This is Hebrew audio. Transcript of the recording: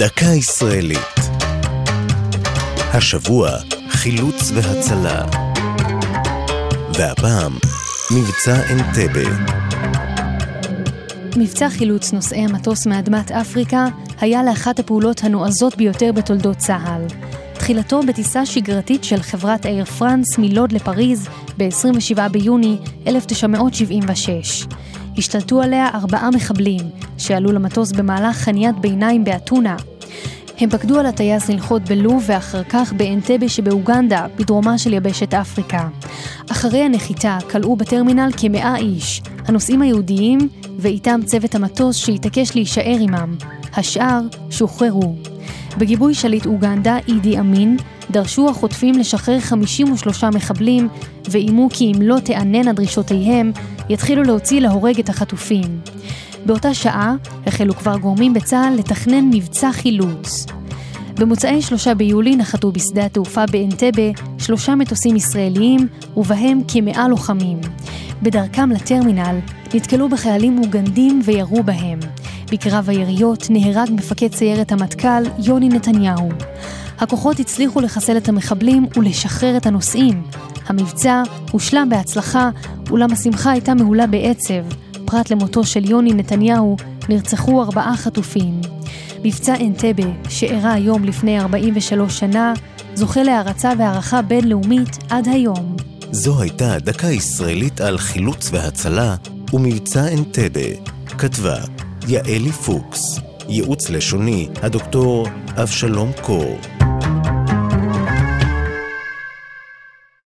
דקה ישראלית. השבוע חילוץ והצלה. והפעם מבצע אנטבה. מבצע חילוץ נוסעי המטוס מאדמת אפריקה היה לאחת הפעולות הנועזות ביותר בתולדות צה"ל. תחילתו בטיסה שגרתית של חברת אייר פרנס מלוד לפריז ב-27 ביוני 1976. השתלטו עליה ארבעה מחבלים, שעלו למטוס במהלך חניית ביניים באתונה. הם פקדו על הטייס לנחות בלוב ואחר כך באנטבה שבאוגנדה, בדרומה של יבשת אפריקה. אחרי הנחיתה כלאו בטרמינל כמאה איש, הנוסעים היהודיים ואיתם צוות המטוס שהתעקש להישאר עמם. השאר שוחררו. בגיבוי שליט אוגנדה, אידי אמין, דרשו החוטפים לשחרר 53 מחבלים, ואיימו כי אם לא תיעננה דרישותיהם, יתחילו להוציא להורג את החטופים. באותה שעה החלו כבר גורמים בצה"ל לתכנן מבצע חילוץ. במוצאי שלושה ביולי נחתו בשדה התעופה באנטבה שלושה מטוסים ישראליים ובהם כמאה לוחמים. בדרכם לטרמינל נתקלו בחיילים אוגנדים וירו בהם. בקרב היריות נהרג מפקד סיירת המטכ"ל יוני נתניהו. הכוחות הצליחו לחסל את המחבלים ולשחרר את הנוסעים. המבצע הושלם בהצלחה, אולם השמחה הייתה מהולה בעצב. פרט למותו של יוני נתניהו, נרצחו ארבעה חטופים. מבצע אנטבה, שאירע היום לפני 43 שנה, זוכה להערצה והערכה בינלאומית עד היום. זו הייתה דקה ישראלית על חילוץ והצלה ומבצע אנטבה. כתבה יעלי פוקס, ייעוץ לשוני הדוקטור אבשלום קור